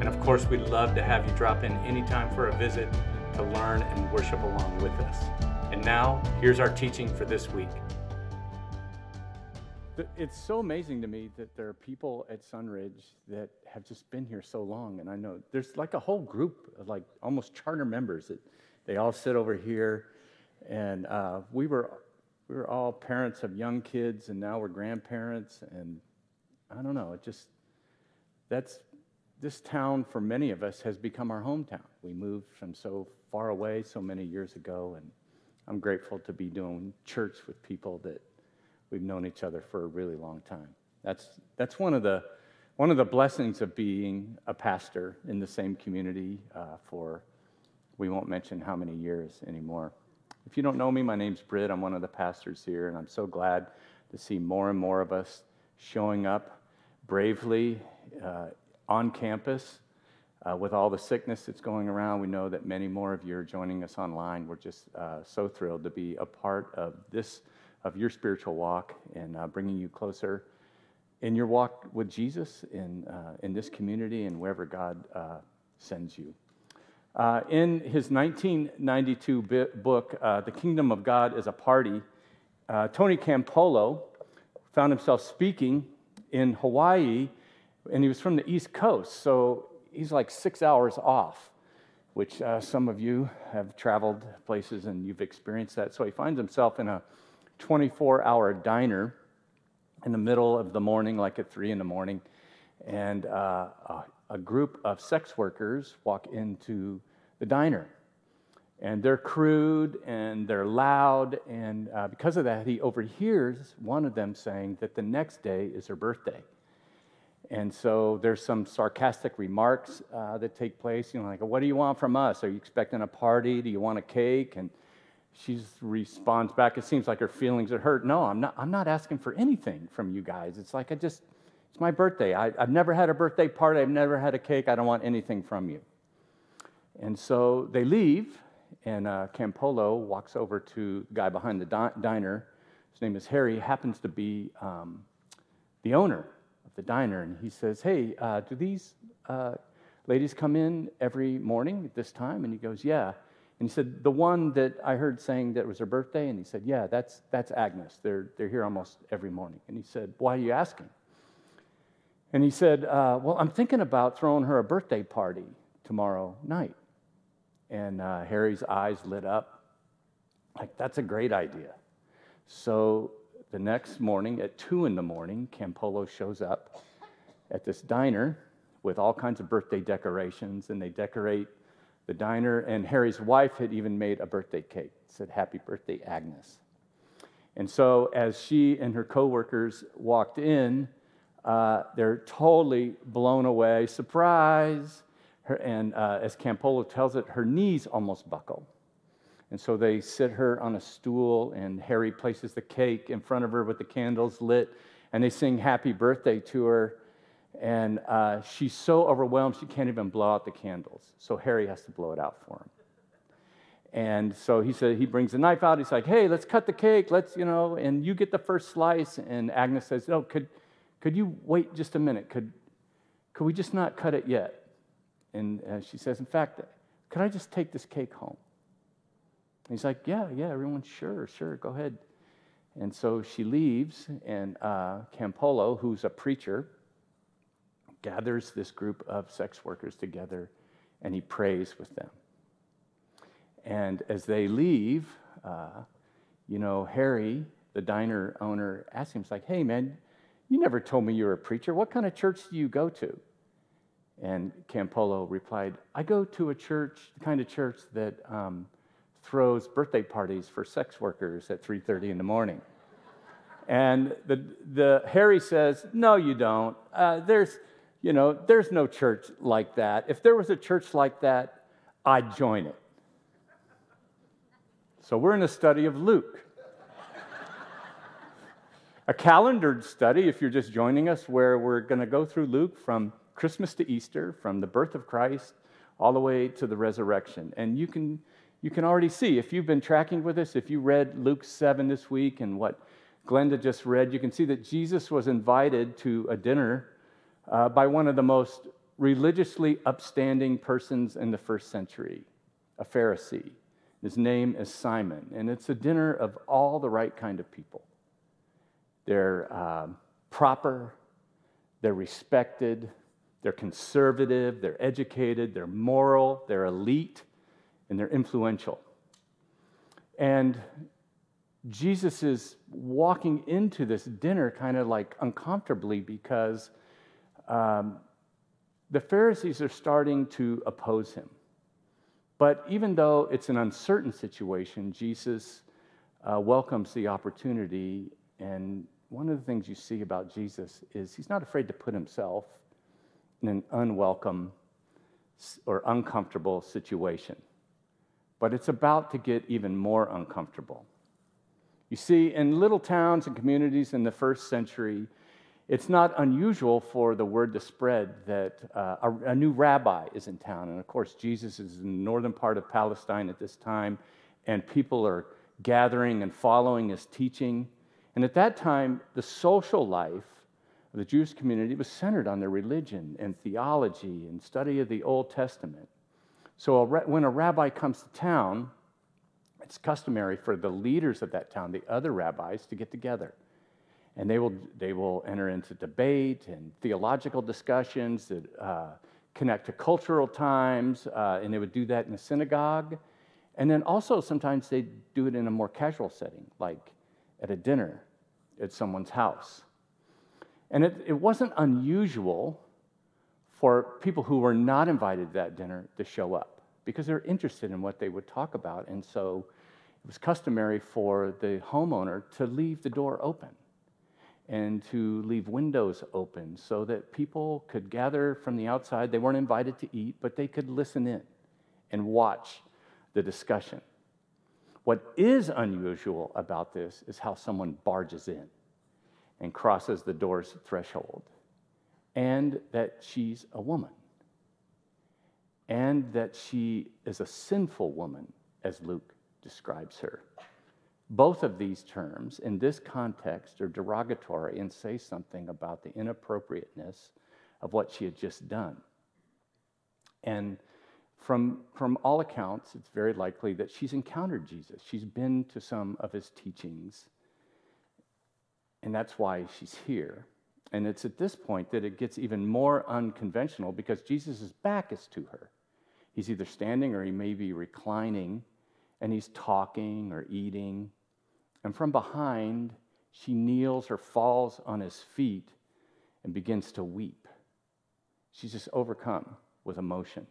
and of course, we'd love to have you drop in anytime for a visit to learn and worship along with us. And now, here's our teaching for this week. It's so amazing to me that there are people at Sunridge that have just been here so long. And I know there's like a whole group of like almost charter members that they all sit over here. And uh, we, were, we were all parents of young kids, and now we're grandparents. And I don't know, it just, that's this town, for many of us, has become our hometown. We moved from so far away so many years ago, and I'm grateful to be doing church with people that we've known each other for a really long time. That's, that's one, of the, one of the blessings of being a pastor in the same community uh, for, we won't mention how many years anymore. If you don't know me, my name's Britt. I'm one of the pastors here, and I'm so glad to see more and more of us showing up bravely uh, on campus. Uh, with all the sickness that's going around, we know that many more of you are joining us online. We're just uh, so thrilled to be a part of this, of your spiritual walk and uh, bringing you closer in your walk with Jesus in, uh, in this community and wherever God uh, sends you. Uh, in his 1992 book, The Kingdom of God is a Party, Tony Campolo found himself speaking in Hawaii and he was from the East Coast, so he's like six hours off, which uh, some of you have traveled places and you've experienced that. So he finds himself in a 24 hour diner in the middle of the morning, like at three in the morning, and uh, a, a group of sex workers walk into the diner. And they're crude and they're loud, and uh, because of that, he overhears one of them saying that the next day is her birthday. And so there's some sarcastic remarks uh, that take place, you know, like, what do you want from us? Are you expecting a party? Do you want a cake? And she responds back, it seems like her feelings are hurt. No, I'm not, I'm not asking for anything from you guys. It's like, I just, it's my birthday. I, have never had a birthday party. I've never had a cake. I don't want anything from you. And so they leave, and uh, Campolo walks over to the guy behind the di- diner. His name is Harry, happens to be um, the owner the diner, and he says, Hey, uh, do these uh, ladies come in every morning at this time? And he goes, Yeah. And he said, The one that I heard saying that was her birthday? And he said, Yeah, that's, that's Agnes. They're, they're here almost every morning. And he said, Why are you asking? And he said, uh, Well, I'm thinking about throwing her a birthday party tomorrow night. And uh, Harry's eyes lit up. Like, that's a great idea. So the next morning at 2 in the morning, Campolo shows up at this diner with all kinds of birthday decorations, and they decorate the diner. And Harry's wife had even made a birthday cake. Said, Happy birthday, Agnes. And so as she and her coworkers walked in, uh, they're totally blown away. Surprise! Her, and uh, as Campolo tells it, her knees almost buckle. And so they sit her on a stool, and Harry places the cake in front of her with the candles lit, and they sing happy birthday to her. And uh, she's so overwhelmed, she can't even blow out the candles. So Harry has to blow it out for him. And so he said, he brings a knife out. He's like, hey, let's cut the cake. Let's, you know, and you get the first slice. And Agnes says, no, could, could you wait just a minute? Could, could we just not cut it yet? And uh, she says, in fact, could I just take this cake home? He's like, Yeah, yeah, everyone's sure, sure, go ahead. And so she leaves, and uh, Campolo, who's a preacher, gathers this group of sex workers together and he prays with them. And as they leave, uh, you know, Harry, the diner owner, asks him, he's like, Hey, man, you never told me you were a preacher. What kind of church do you go to? And Campolo replied, I go to a church, the kind of church that um, throws birthday parties for sex workers at 3.30 in the morning. And the, the Harry says, no, you don't. Uh, there's, you know, there's no church like that. If there was a church like that, I'd join it. So we're in a study of Luke. a calendared study, if you're just joining us, where we're going to go through Luke from Christmas to Easter, from the birth of Christ all the way to the resurrection. And you can, you can already see, if you've been tracking with us, if you read Luke 7 this week and what Glenda just read, you can see that Jesus was invited to a dinner uh, by one of the most religiously upstanding persons in the first century, a Pharisee. His name is Simon, and it's a dinner of all the right kind of people. They're uh, proper, they're respected, they're conservative, they're educated, they're moral, they're elite, and they're influential. And Jesus is walking into this dinner kind of like uncomfortably because um, the Pharisees are starting to oppose him. But even though it's an uncertain situation, Jesus uh, welcomes the opportunity. And one of the things you see about Jesus is he's not afraid to put himself in an unwelcome or uncomfortable situation. But it's about to get even more uncomfortable. You see, in little towns and communities in the first century, it's not unusual for the word to spread that uh, a, a, new rabbi is in town. And of course, Jesus is in the northern part of Palestine at this time, and people are gathering and following his teaching. And at that time, the social life of the Jewish community was centered on their religion and theology and study of the Old Testament. So a when a rabbi comes to town, it's customary for the leaders of that town, the other rabbis, to get together and they will, they will enter into debate and theological discussions that uh, connect to cultural times, uh, and they would do that in a synagogue. And then also sometimes they do it in a more casual setting, like at a dinner at someone's house. And it, it wasn't unusual for people who were not invited to that dinner to show up because they're interested in what they would talk about. And so it was customary for the homeowner to leave the door open and to leave windows open so that people could gather from the outside. They weren't invited to eat, but they could listen in and watch the discussion. What is unusual about this is how someone barges in and crosses the door's threshold, and that she's a woman, and that she is a sinful woman, as Luke describes her. Both of these terms in this context are derogatory and say something about the inappropriateness of what she had just done. And from, from all accounts, it's very likely that she's encountered Jesus. She's been to some of his teachings, and that's why she's here. And it's at this point that it gets even more unconventional because Jesus' back is to her. He's either standing or he may be reclining, and he's talking or eating and from behind, she kneels or falls on his feet and begins to weep. She's just overcome with emotion.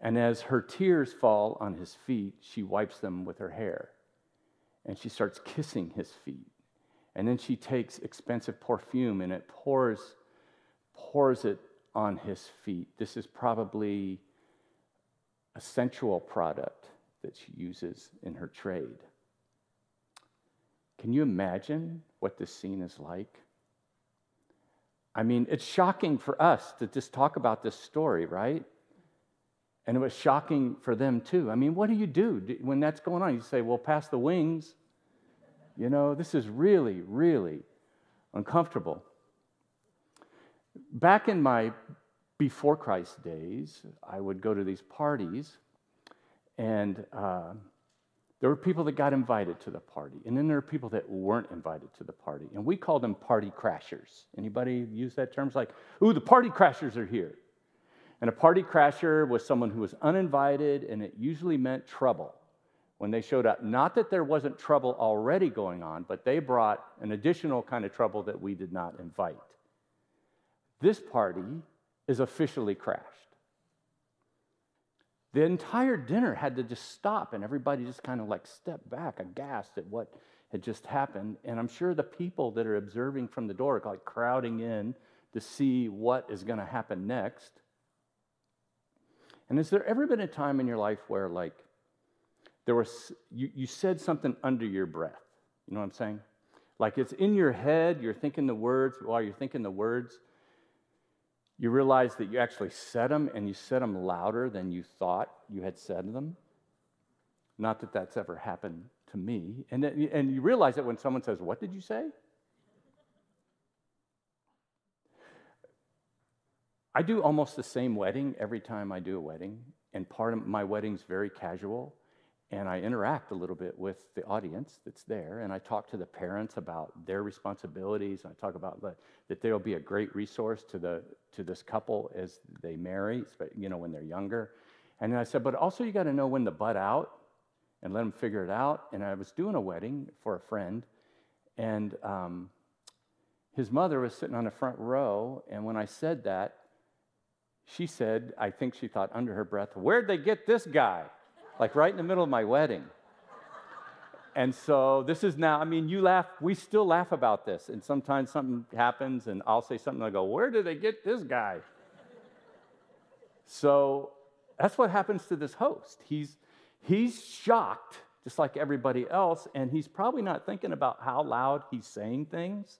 And as her tears fall on his feet, she wipes them with her hair. And she starts kissing his feet. And then she takes expensive perfume and it pours, pours it on his feet. This is probably a sensual product that she uses in her trade. Can you imagine what this scene is like? I mean, it's shocking for us to just talk about this story, right? And it was shocking for them too. I mean, what do you do when that's going on? You say, well, pass the wings. You know, this is really, really uncomfortable. Back in my before Christ days, I would go to these parties, and uh, there were people that got invited to the party, and then there are people that weren't invited to the party, and we called them party crashers. Anybody use that term? It's like, ooh, the party crashers are here. And a party crasher was someone who was uninvited, and it usually meant trouble when they showed up. Not that there wasn't trouble already going on, but they brought an additional kind of trouble that we did not invite. This party is officially crashed. The entire dinner had to just stop, and everybody just kind of like stepped back, aghast at what had just happened. And I'm sure the people that are observing from the door like crowding in to see what is going to happen next. And has there ever been a time in your life where, like, there was, you, you said something under your breath? You know what I'm saying? Like it's in your head, you're thinking the words, while you're thinking the words, you realize that you actually said them and you said them louder than you thought you had said them. Not that that's ever happened to me. And, and you realize that when someone says, What did you say? I do almost the same wedding every time I do a wedding, and part of my wedding's very casual and I interact a little bit with the audience that's there, and I talk to the parents about their responsibilities. I talk about the, that they'll be a great resource to the to this couple as they marry, you know, when they're younger. And I said, but also you got to know when to butt out and let them figure it out. And I was doing a wedding for a friend, and um, his mother was sitting on the front row, and when I said that, she said, I think she thought under her breath, "Where'd they get this guy?" Like right in the middle of my wedding. And so this is now, I mean, you laugh, we still laugh about this. And sometimes something happens and I'll say something, I go, Where did they get this guy? So that's what happens to this host. He's, he's shocked, just like everybody else, and he's probably not thinking about how loud he's saying things.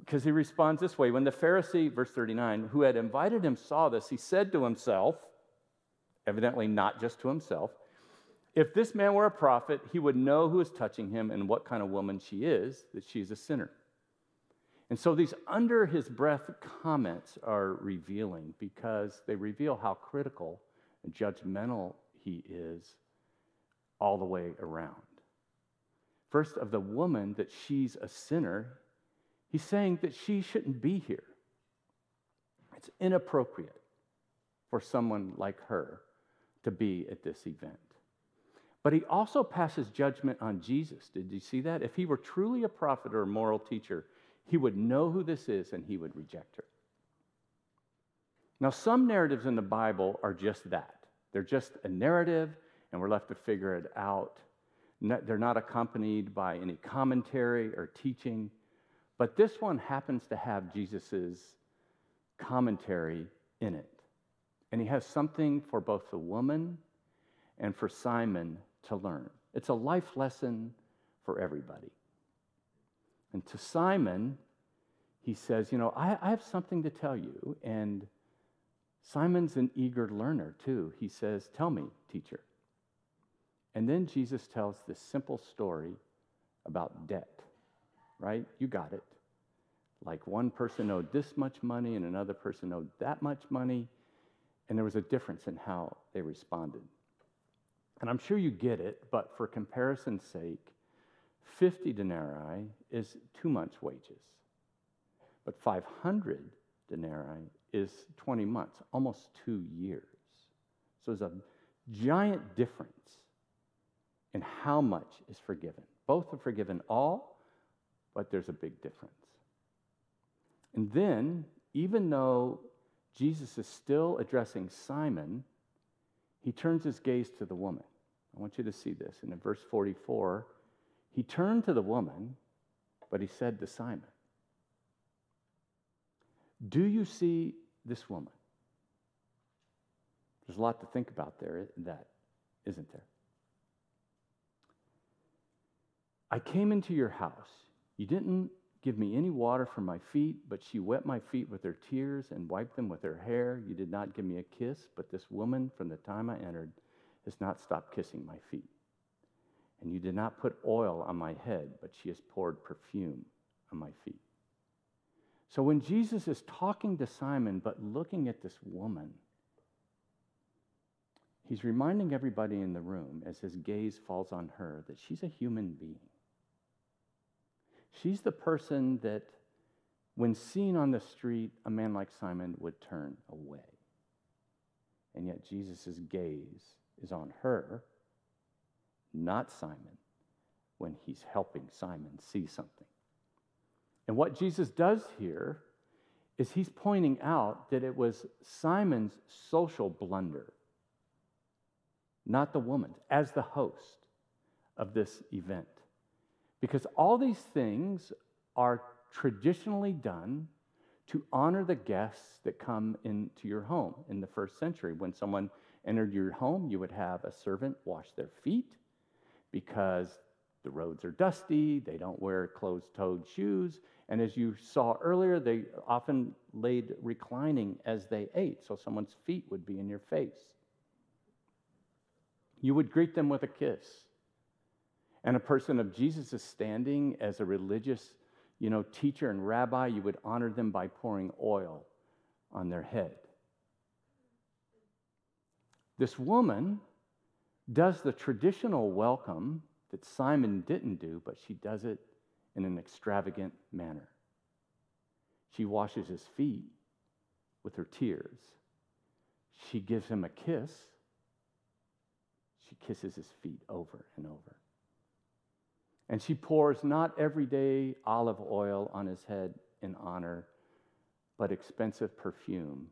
Because he responds this way When the Pharisee, verse 39, who had invited him saw this, he said to himself, evidently not just to himself. If this man were a prophet, he would know who is touching him and what kind of woman she is, that she is a sinner. And so these under his breath comments are revealing because they reveal how critical and judgmental he is all the way around. First, of the woman, that she's a sinner, he's saying that she shouldn't be here. It's inappropriate for someone like her to be at this event. But he also passes judgment on Jesus. Did you see that? If he were truly a prophet or a moral teacher, he would know who this is and he would reject her. Now, some narratives in the Bible are just that. They're just a narrative, and we're left to figure it out. They're not accompanied by any commentary or teaching. But this one happens to have Jesus' commentary in it. And he has something for both the woman and for Simon to learn. It's a life lesson for everybody. And to Simon, he says, You know, I, I, have something to tell you. And Simon's an eager learner, too. He says, Tell me, teacher. And then Jesus tells this simple story about debt, right? You got it. Like one person owed this much money and another person owed that much money. And there was a difference in how they responded. And I'm sure you get it, but for comparison's sake, 50 denarii is two months' wages. But 500 denarii is 20 months, almost two years. So there's a giant difference in how much is forgiven. Both are forgiven all, but there's a big difference. And then, even though Jesus is still addressing Simon, he turns his gaze to the woman. I want you to see this. And in verse 44, he turned to the woman, but he said to Simon, Do you see this woman? There's a lot to think about there, that, isn't there? I came into your house. You didn't give me any water for my feet, but she wet my feet with her tears and wiped them with her hair. You did not give me a kiss, but this woman, from the time I entered, has not stopped kissing my feet. And you did not put oil on my head, but she has poured perfume on my feet. So when Jesus is talking to Simon, but looking at this woman, he's reminding everybody in the room as his gaze falls on her that she's a human being. She's the person that, when seen on the street, a man like Simon would turn away. And yet Jesus' gaze is on her, not Simon, when he's helping Simon see something. And what Jesus does here is he's pointing out that it was Simon's social blunder, not the woman's, as the host of this event. Because all these things are traditionally done to honor the guests that come into your home in the first century. When someone entered your home, you would have a servant wash their feet because the roads are dusty, they don't wear closed toed shoes, and as you saw earlier, they often laid reclining as they ate, so someone's feet would be in your face. You would greet them with a kiss. And a person of Jesus' standing as a religious you know, teacher and rabbi, you would honor them by pouring oil on their head. This woman does the traditional welcome that Simon didn't do, but she does it in an extravagant manner. She washes his feet with her tears. She gives him a kiss. She kisses his feet over and over. And she pours not everyday olive oil on his head in honor, but expensive perfume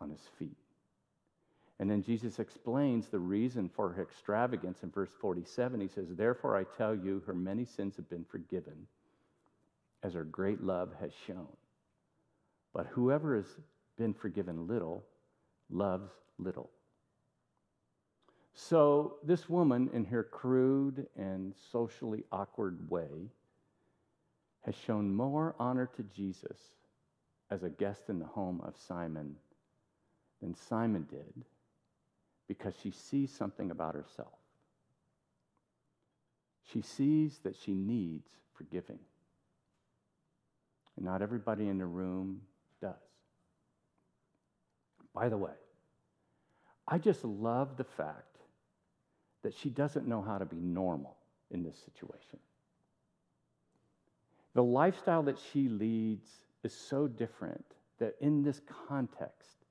on his feet. And then Jesus explains the reason for her extravagance in verse 47. He says, Therefore I tell you, her many sins have been forgiven, as her great love has shown. But whoever has been forgiven little loves little. So, this woman, in her crude and socially awkward way, has shown more honor to Jesus as a guest in the home of Simon than Simon did because she sees something about herself. She sees that she needs forgiving. And not everybody in the room does. By the way, I just love the fact that she doesn't know how to be normal in this situation. The lifestyle that she leads is so different that in this context,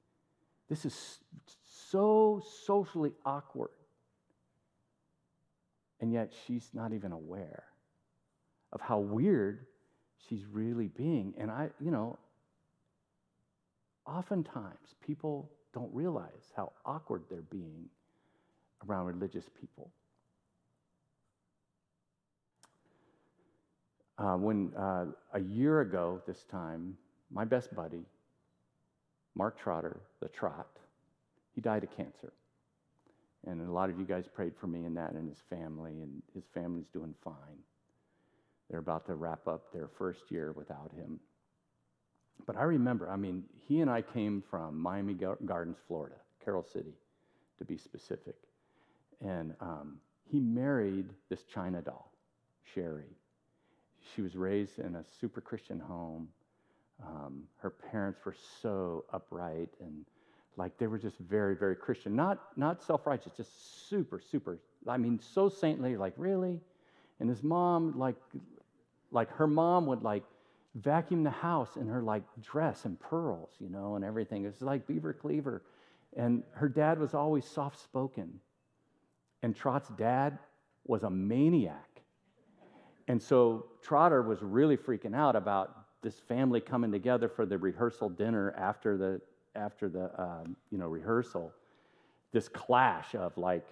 this is so socially awkward. And yet she's not even aware of how weird she's really being. And I, you know, oftentimes people don't realize how awkward they're being around religious people. Uh, when uh, a year ago, this time, my best buddy, Mark Trotter, the Trot, he died of cancer. And a lot of you guys prayed for me and that and his family, and his family's doing fine. They're about to wrap up their first year without him. But I remember, I mean, he and I came from Miami Gardens, Florida, Carol City, to be specific. And um, he married this China doll, Sherry. She was raised in a super Christian home. Um, her parents were so upright and like they were just very, very Christian. Not, not self righteous, just super, super. I mean, so saintly, like, really? And his mom, like, like her mom would like vacuum the house in her like dress and pearls, you know, and everything. It was like Beaver Cleaver. And her dad was always soft spoken. And Trot's dad was a maniac. And so Trotter was really freaking out about this family coming together for the rehearsal dinner after the after the um, you know rehearsal. This clash of like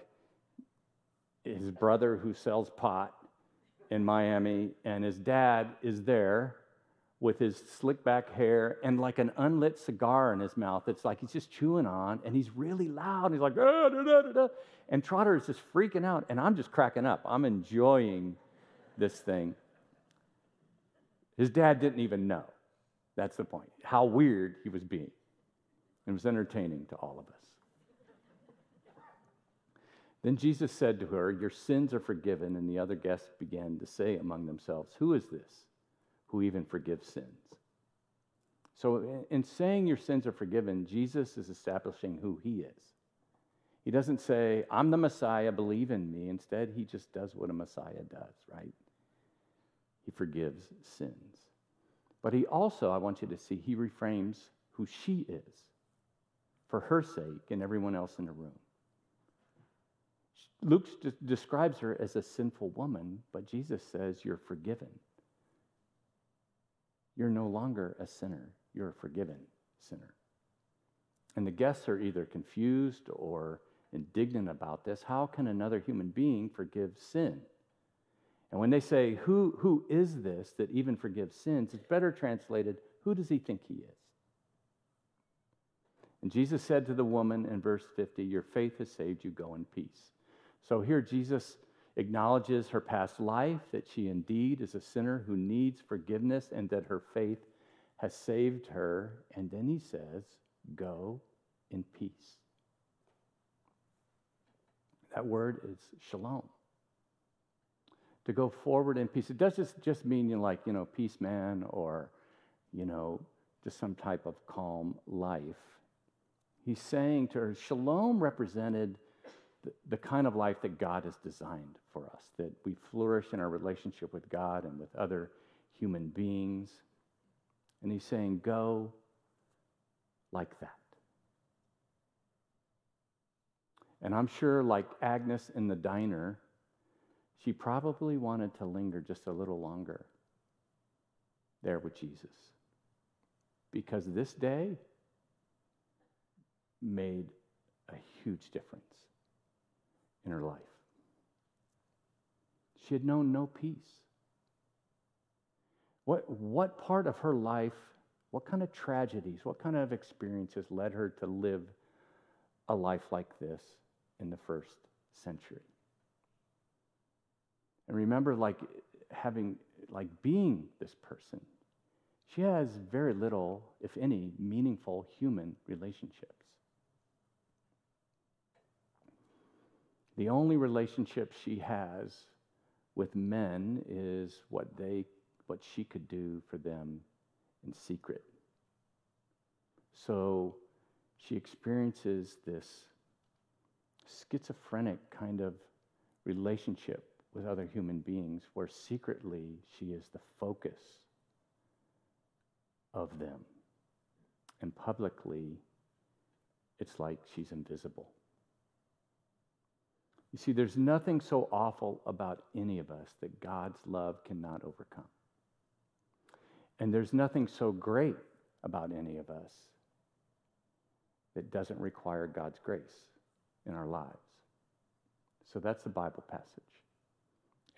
his brother who sells pot in Miami and his dad is there with his slick back hair and like an unlit cigar in his mouth. It's like he's just chewing on and he's really loud. He's like, ah, da, da, da, and Trotter is just freaking out. And I'm just cracking up. I'm enjoying this thing. His dad didn't even know. That's the point. How weird he was being. It was entertaining to all of us. Then Jesus said to her, Your sins are forgiven. And the other guests began to say among themselves, Who is this? who even forgives sins. So, in saying your sins are forgiven, Jesus is establishing who he is. He doesn't say, I'm the Messiah, believe in me. Instead, he just does what a Messiah does, right? He forgives sins. But he also, I want you to see, he reframes who she is for her sake and everyone else in the room. Luke describes her as a sinful woman, but Jesus says, You're forgiven you're no longer a sinner, you're a forgiven sinner. And the guests are either confused or indignant about this. How can another human being forgive sin? And when they say, who, who is this that even forgives sins? It's better translated, Who does he think he is? And Jesus said to the woman in verse 50, Your faith has saved you, go in peace. So here Jesus acknowledges her past life, that she indeed is a sinner who needs forgiveness, and that her faith has saved her. And then he says, Go in peace. That word is shalom. To go forward in peace. It doesn't just mean you like, you know, peace man or, you know, just some type of calm life. He's saying to her, shalom represented the, the kind of life that God has designed for us, that we flourish in our relationship with God and with other human beings. And he's saying, go like that. And I'm sure, like Agnes in the diner, she probably wanted to linger just a little longer there with Jesus. Because this day made a huge difference in her life. She had known no peace. What, what part of her life, what kind of tragedies, what kind of experiences led her to live a life like this in the first century? And remember, like having, like being this person, she has very little, if any, meaningful human relationships. The only relationship she has with men is what they what she could do for them in secret. So she experiences this schizophrenic kind of relationship with other human beings where secretly she is the focus of them. And publicly, it's like she's invisible. You see, there's nothing so awful about any of us that God's love cannot overcome. And there's nothing so great about any of us that doesn't require God's grace in our lives. So that's the Bible passage.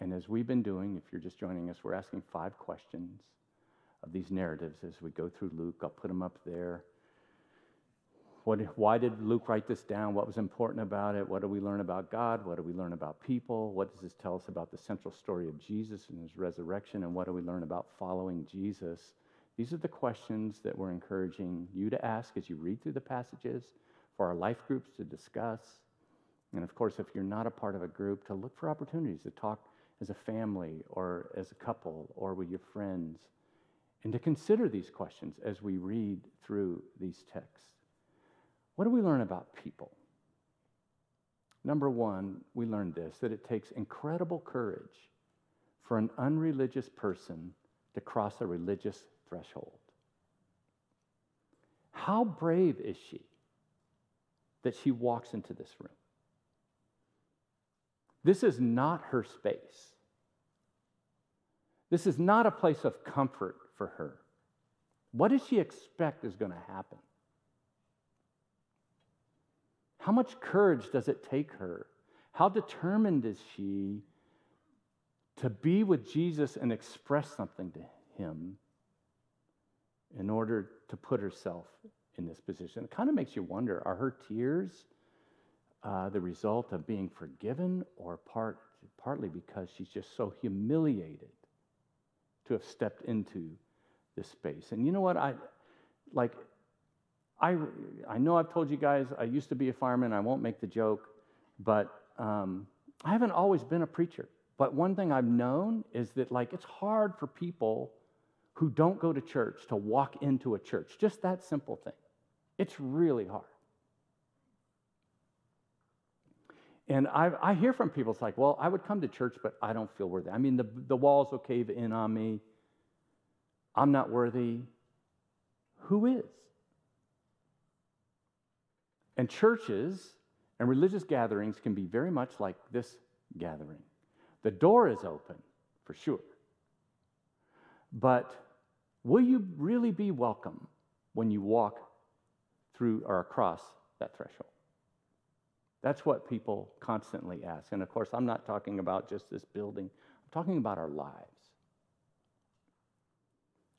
And as we've been doing, if you're just joining us, we're asking five questions of these narratives as we go through Luke. I'll put them up there. What, why did Luke write this down? What was important about it? What do we learn about God? What do we learn about people? What does this tell us about the central story of Jesus and his resurrection? And what do we learn about following Jesus? These are the questions that we're encouraging you to ask as you read through the passages, for our life groups to discuss. And of course, if you're not a part of a group, to look for opportunities to talk as a family or as a couple or with your friends, and to consider these questions as we read through these texts. What do we learn about people? Number one, we learned this that it takes incredible courage for an unreligious person to cross a religious threshold. How brave is she that she walks into this room? This is not her space. This is not a place of comfort for her. What does she expect is going to happen? How much courage does it take her? How determined is she to be with Jesus and express something to him in order to put herself in this position? It kind of makes you wonder are her tears uh, the result of being forgiven or part, partly because she's just so humiliated to have stepped into this space? And you know what? I like I, I know I've told you guys I used to be a fireman. I won't make the joke, but um, I haven't always been a preacher. But one thing I've known is that, like, it's hard for people who don't go to church to walk into a church. Just that simple thing. It's really hard. And I, I hear from people, it's like, well, I would come to church, but I don't feel worthy. I mean, the, the walls will cave in on me. I'm not worthy. Who is? And churches and religious gatherings can be very much like this gathering. The door is open, for sure. But will you really be welcome when you walk through or across that threshold? That's what people constantly ask. And of course, I'm not talking about just this building, I'm talking about our lives.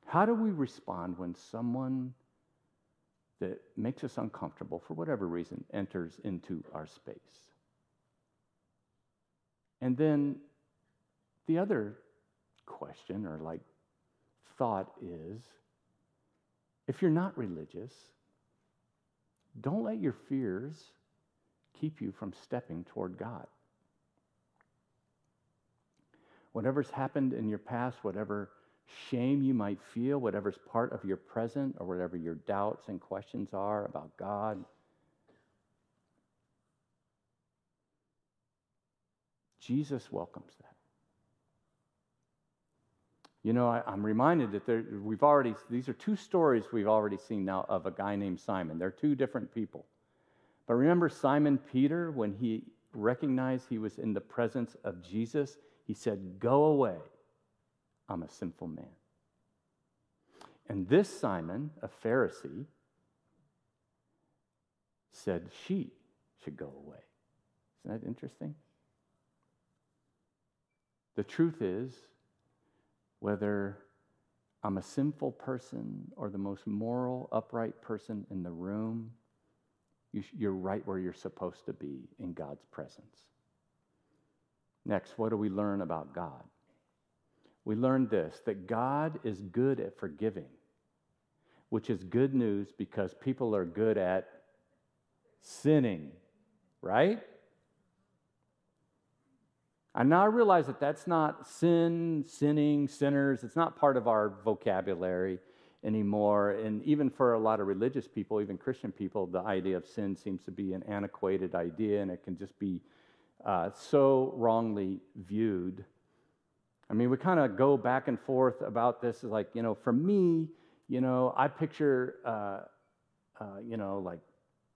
How do we respond when someone that makes us uncomfortable for whatever reason enters into our space? And then the other question or like thought is if you're not religious, don't let your fears keep you from stepping toward God. Whatever's happened in your past, whatever shame you might feel, whatever's part of your present, or whatever your doubts and questions are about God, Jesus welcomes that. You know, I, am reminded that there, we've already, these are two stories we've already seen now of a guy named Simon. They're two different people. But remember Simon Peter, when he recognized he was in the presence of Jesus, he said, Go away, I'm a sinful man. And this Simon, a Pharisee, said she should go away. Isn't that interesting? The truth is, whether I'm a sinful person or the most moral, upright person in the room, you are right where you're supposed to be in God's presence. Next, what do we learn about God? We learn this that God is good at forgiving, which is good news because people are good at sinning, right? And now I realize that that's not sin, sinning, sinners. It's not part of our vocabulary anymore. And even for a lot of religious people, even Christian people, the idea of sin seems to be an antiquated idea and it can just be uh, so wrongly viewed. I mean, we kind of go back and forth about this. Like, you know, for me, you know, I picture, uh, uh, you know, like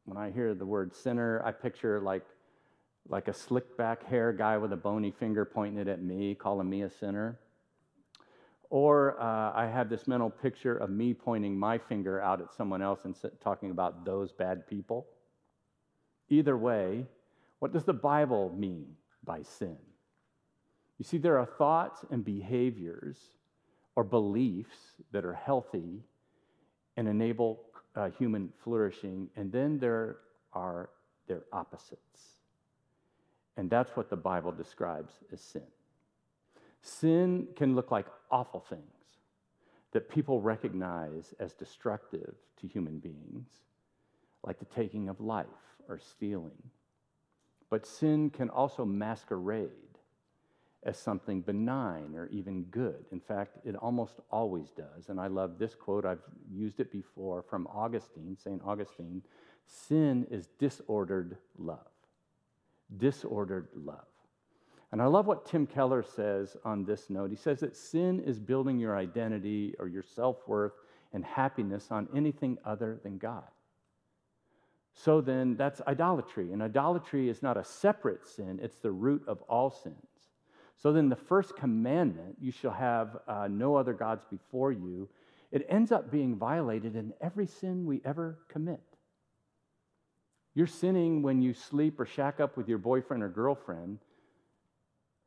when I hear the word sinner, I picture like like a slick back hair guy with a bony finger pointing it at me, calling me a sinner. Or uh, I have this mental picture of me pointing my finger out at someone else and talking about those bad people. Either way, what does the Bible mean by sin? You see, there are thoughts and behaviors or beliefs that are healthy and enable uh, human flourishing, and then there are their opposites. And that's what the Bible describes as sin. Sin can look like awful things that people recognize as destructive to human beings, like the taking of life or stealing. But sin can also masquerade as something benign or even good. In fact, it almost always does. And I love this quote, I've used it before from Augustine, St. Augustine sin is disordered love disordered love. And I love what Tim Keller says on this note. He says that sin is building your identity or your self worth and happiness on anything other than God. So then, that's idolatry. And idolatry is not a separate sin, it's the root of all sins. So then, the first commandment, you shall have uh, no other gods before you, it ends up being violated in every sin we ever commit. You're sinning when you sleep or shack up with your boyfriend or girlfriend,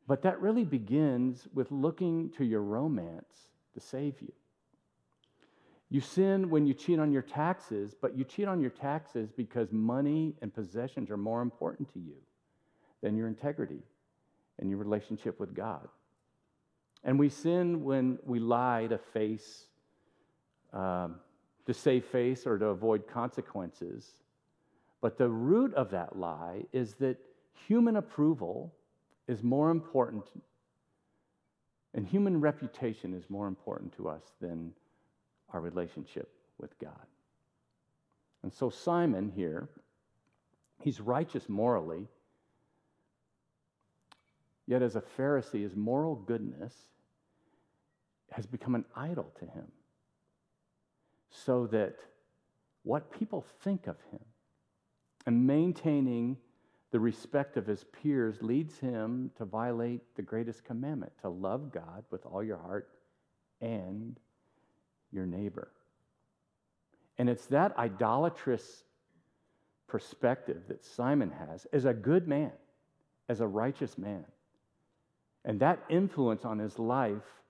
but that really begins with looking to your romance to save you. You sin when you cheat on your taxes, but you cheat on your taxes because money and possessions are more important to you than your integrity and your relationship with God. And we sin when we lie to face, um, to save face or to avoid consequences but the root of that lie is that human approval is more important and human reputation is more important to us than our relationship with God. And so Simon here, he's righteous morally, yet as a Pharisee, his moral goodness has become an idol to him. So that what people think of him and maintaining the respect of his peers leads him to violate the greatest commandment to love God with all your heart and your neighbor. And it's that idolatrous perspective that Simon has as a good man, as a righteous man. and that influence on his life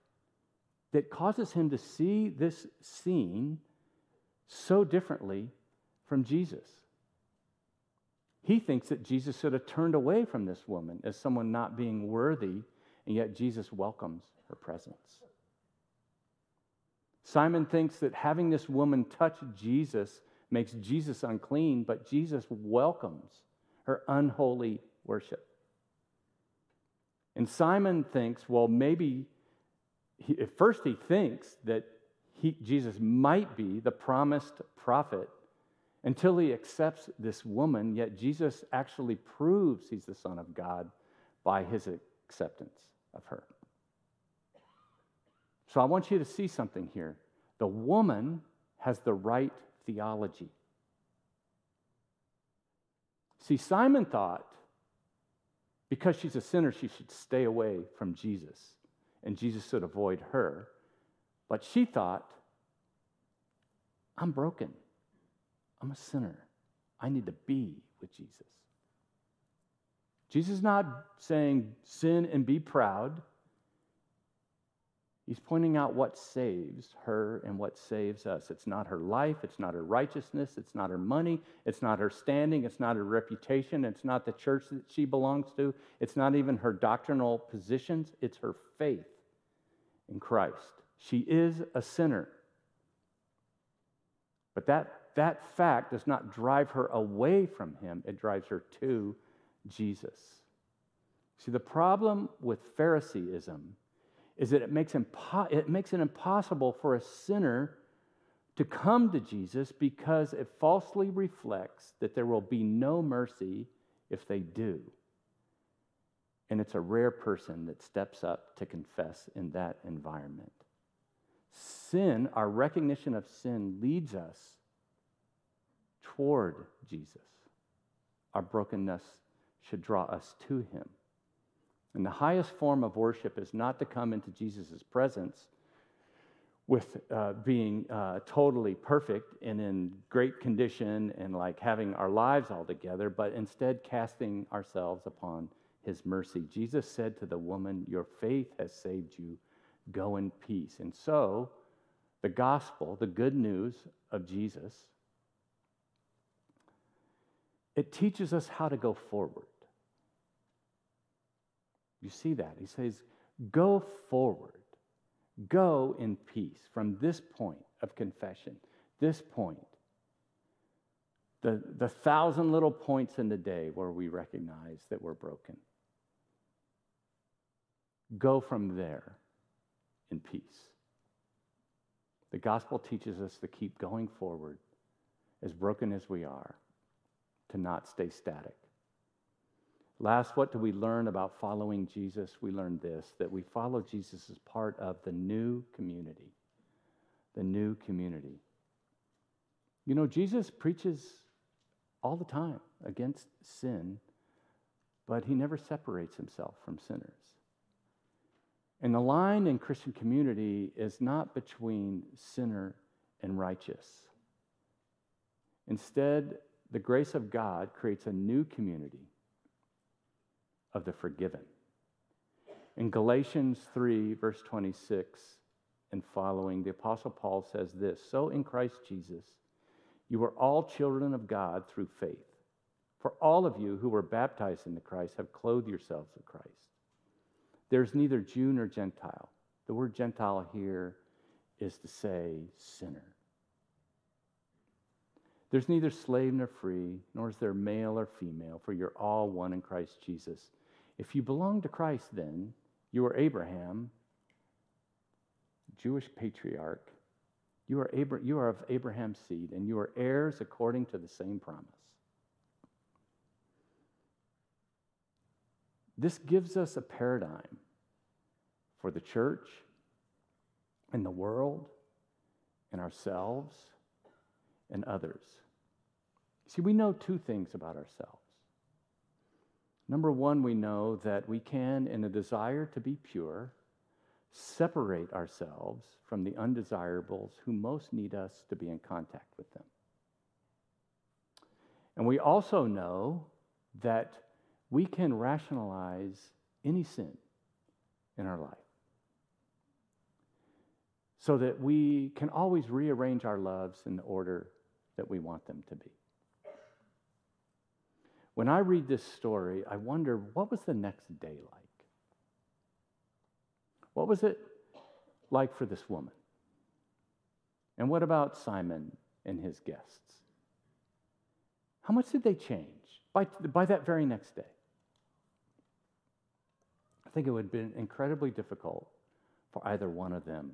that causes him to see this scene so differently from Jesus. He thinks that Jesus should have turned away from this woman as someone not being worthy, and yet Jesus welcomes her presence. Simon thinks that having this woman touch Jesus makes Jesus unclean, but Jesus welcomes her unholy worship. And Simon thinks, well, maybe, he, at first he thinks that he, Jesus might be the promised prophet until he accepts this woman, yet Jesus actually proves he's the Son of God by his acceptance of her. So I want you to see something here. The woman has the right theology. See, Simon thought because she's a sinner, she should stay away from Jesus, and Jesus should avoid her. But she thought, I'm broken. I'm a sinner. I need to be with Jesus. Jesus is not saying sin and be proud. He's pointing out what saves her and what saves us. It's not her life, it's not her righteousness, it's not her money, it's not her standing, it's not her reputation, it's not the church that she belongs to, it's not even her doctrinal positions, it's her faith in Christ. She is a sinner. But that, that fact does not drive her away from him, it drives her to Jesus. See, the problem with Phariseeism is that it makes, impo- it makes it impossible for a sinner to come to Jesus because it falsely reflects that there will be no mercy if they do. And it's a rare person that steps up to confess in that environment. Sin, our recognition of sin, leads us toward Jesus. Our brokenness should draw us to him. And the highest form of worship is not to come into Jesus' presence with uh, being uh, totally perfect and in great condition and like having our lives all together, but instead casting ourselves upon his mercy. Jesus said to the woman, Your faith has saved you. Go in peace. And so, the gospel, the good news of Jesus, it teaches us how to go forward. You see that? He says, Go forward, go in peace from this point of confession, this point, the, the thousand little points in the day where we recognize that we're broken. Go from there in peace. The gospel teaches us to keep going forward, as broken as we are, to not stay static. Last, what do we learn about following Jesus? We learn this that we follow Jesus as part of the new community. The new community. You know, Jesus preaches all the time against sin, but he never separates himself from sinners. And the line in Christian community is not between sinner and righteous. Instead, the grace of God creates a new community of the forgiven. In Galatians 3, verse 26 and following, the Apostle Paul says this So in Christ Jesus, you are all children of God through faith. For all of you who were baptized into Christ have clothed yourselves with Christ. There's neither Jew nor Gentile. The word Gentile here is to say sinner. There's neither slave nor free, nor is there male or female, for you're all one in Christ Jesus. If you belong to Christ, then you are Abraham, Jewish patriarch. You are, Abra- you are of Abraham's seed, and you are heirs according to the same promise. This gives us a paradigm for the church and the world and ourselves and others. See, we know two things about ourselves. Number one, we know that we can, in a desire to be pure, separate ourselves from the undesirables who most need us to be in contact with them. And we also know that we can rationalize any sin in our life so that we can always rearrange our loves in the order that we want them to be. When I read this story, I wonder what was the next day like? What was it like for this woman? And what about Simon and his guests? How much did they change by, by that very next day? I think it would have been incredibly difficult for either one of them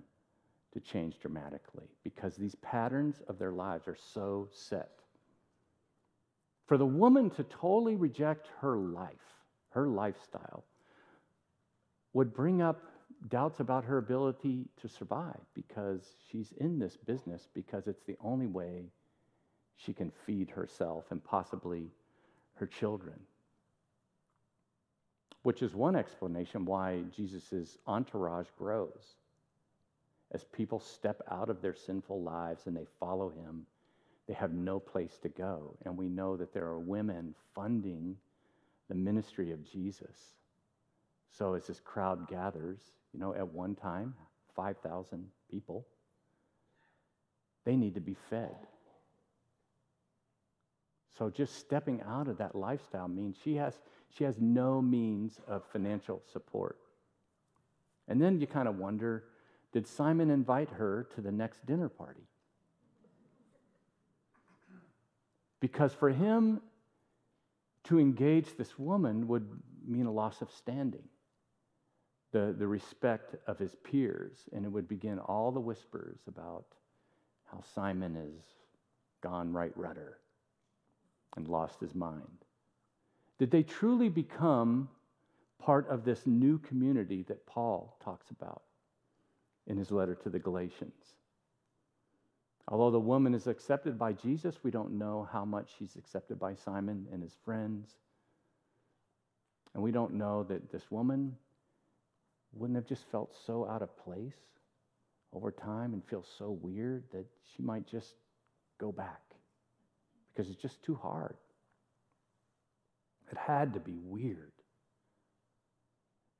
to change dramatically because these patterns of their lives are so set. For the woman to totally reject her life, her lifestyle, would bring up doubts about her ability to survive because she's in this business because it's the only way she can feed herself and possibly her children. Which is one explanation why Jesus' entourage grows. As people step out of their sinful lives and they follow him, they have no place to go. And we know that there are women funding the ministry of Jesus. So as this crowd gathers, you know, at one time, 5,000 people, they need to be fed. So just stepping out of that lifestyle means she has, she has no means of financial support. And then you kind of wonder did Simon invite her to the next dinner party? Because for him to engage this woman would mean a loss of standing, the, the respect of his peers, and it would begin all the whispers about how Simon has gone right rudder and lost his mind. Did they truly become part of this new community that Paul talks about? In his letter to the Galatians. Although the woman is accepted by Jesus, we don't know how much she's accepted by Simon and his friends. And we don't know that this woman wouldn't have just felt so out of place over time and feel so weird that she might just go back because it's just too hard. It had to be weird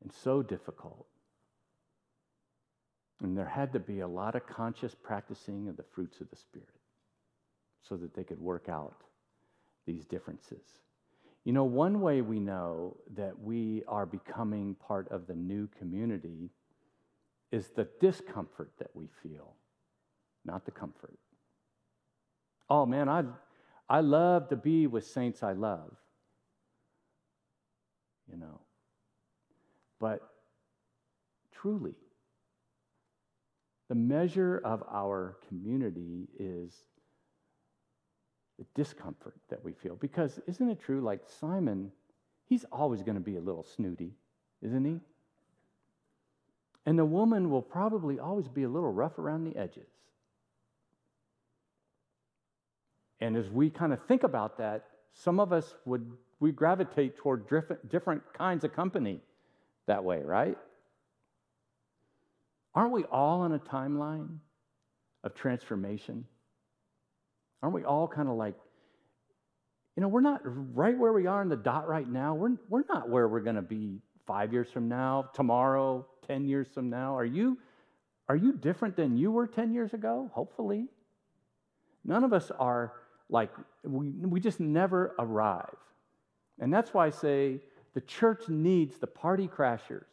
and so difficult. And there had to be a lot of conscious practicing of the fruits of the Spirit so that they could work out these differences. You know, one way we know that we are becoming part of the new community is the discomfort that we feel, not the comfort. Oh man, I, I love to be with saints I love, you know. But truly, the measure of our community is the discomfort that we feel. Because isn't it true, like Simon, he's always going to be a little snooty, isn't he? And the woman will probably always be a little rough around the edges. And as we kind of think about that, some of us would we gravitate toward different, different kinds of company that way, right? Aren't we all on a timeline of transformation? Aren't we all kind of like, you know, we're not right where we are in the dot right now. We're, we're not where we're going to be five years from now, tomorrow, 10 years from now. Are you, are you different than you were 10 years ago? Hopefully. None of us are like, we, we just never arrive. And that's why I say the church needs the party crashers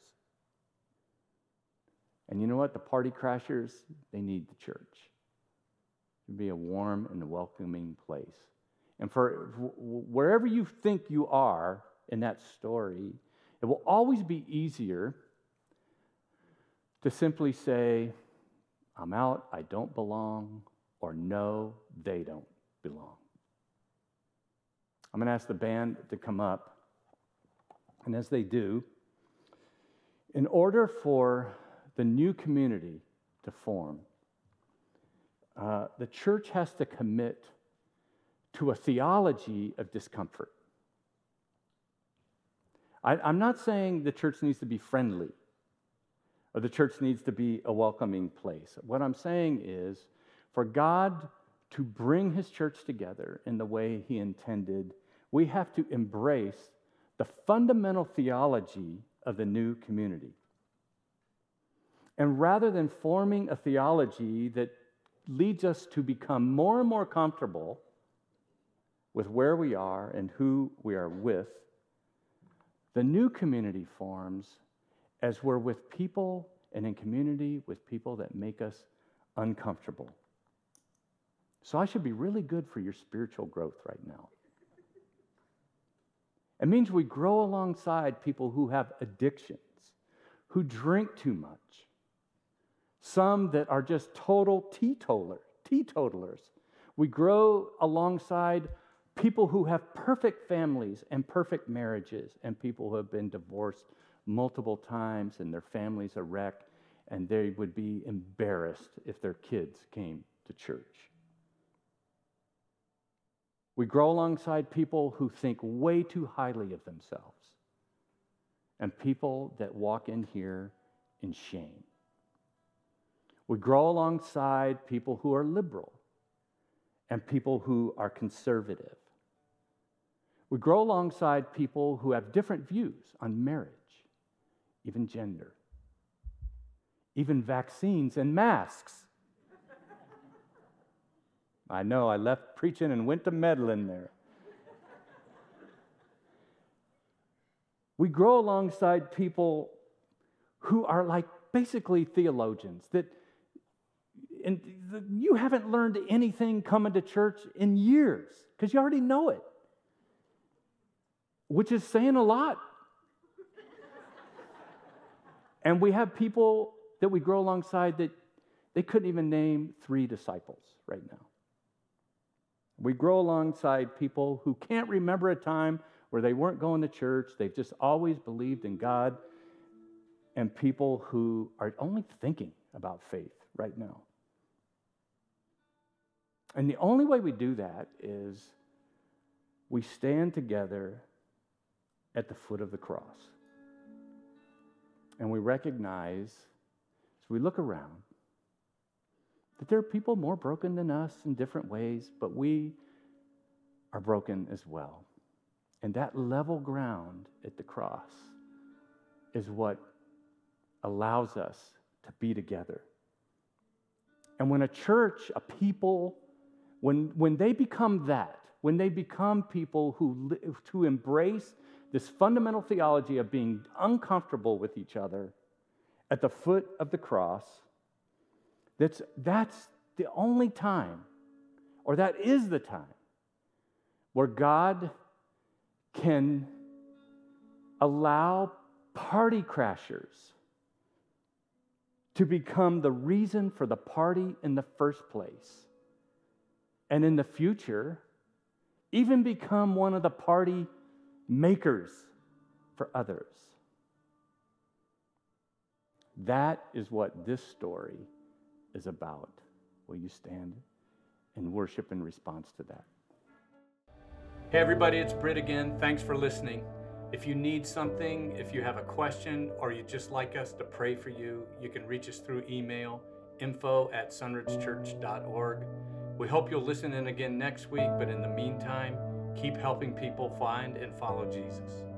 and you know what? The party crashers, they need the church to be a warm and welcoming place. And for wherever you think you are in that story, it will always be easier to simply say, I'm out, I don't belong, or no, they don't belong. I'm going to ask the band to come up. And as they do, in order for the new community to form, uh, the church has to commit to a theology of discomfort. I, I'm not saying the church needs to be friendly or the church needs to be a welcoming place. What I'm saying is for God to bring his church together in the way he intended, we have to embrace the fundamental theology of the new community. And rather than forming a theology that leads us to become more and more comfortable with where we are and who we are with, the new community forms as we're with people and in community with people that make us uncomfortable. So I should be really good for your spiritual growth right now. It means we grow alongside people who have addictions, who drink too much, some that are just total teetotalers. We grow alongside people who have perfect families and perfect marriages, and people who have been divorced multiple times and their families a wreck, and they would be embarrassed if their kids came to church. We grow alongside people who think way too highly of themselves and people that walk in here in shame. We grow alongside people who are liberal and people who are conservative. We grow alongside people who have different views on marriage, even gender, even vaccines and masks. I know I left preaching and went to meddling there. we grow alongside people who are like basically theologians that and you haven't learned anything coming to church in years because you already know it. Which is saying a lot. And we have people that we grow alongside that they couldn't even name three disciples right now. We grow alongside people who can't remember a time where they weren't going to church, they've just always believed in God, and people who are only thinking about faith right now. And the only way we do that is we stand together at the foot of the cross. And we recognize, as we look around, that there are people more broken than us in different ways, but we are broken as well. And that level ground at the cross is what allows us to be together. And when a church, a people, when, when they become that, when they become people who, who embrace this fundamental theology of being uncomfortable with each other at the foot of the cross, that's, that's the only time, or that is the time, where God can allow party crashers to become the reason for the party in the first place. And in the future, even become one of the party makers for others. That is what this story is about. Will you stand and worship in response to that? Hey, everybody, it's Britt again. Thanks for listening. If you need something, if you have a question, or you'd just like us to pray for you, you can reach us through email info at sunridgechurch.org. We hope you'll listen in again next week, but in the meantime, keep helping people find and follow Jesus.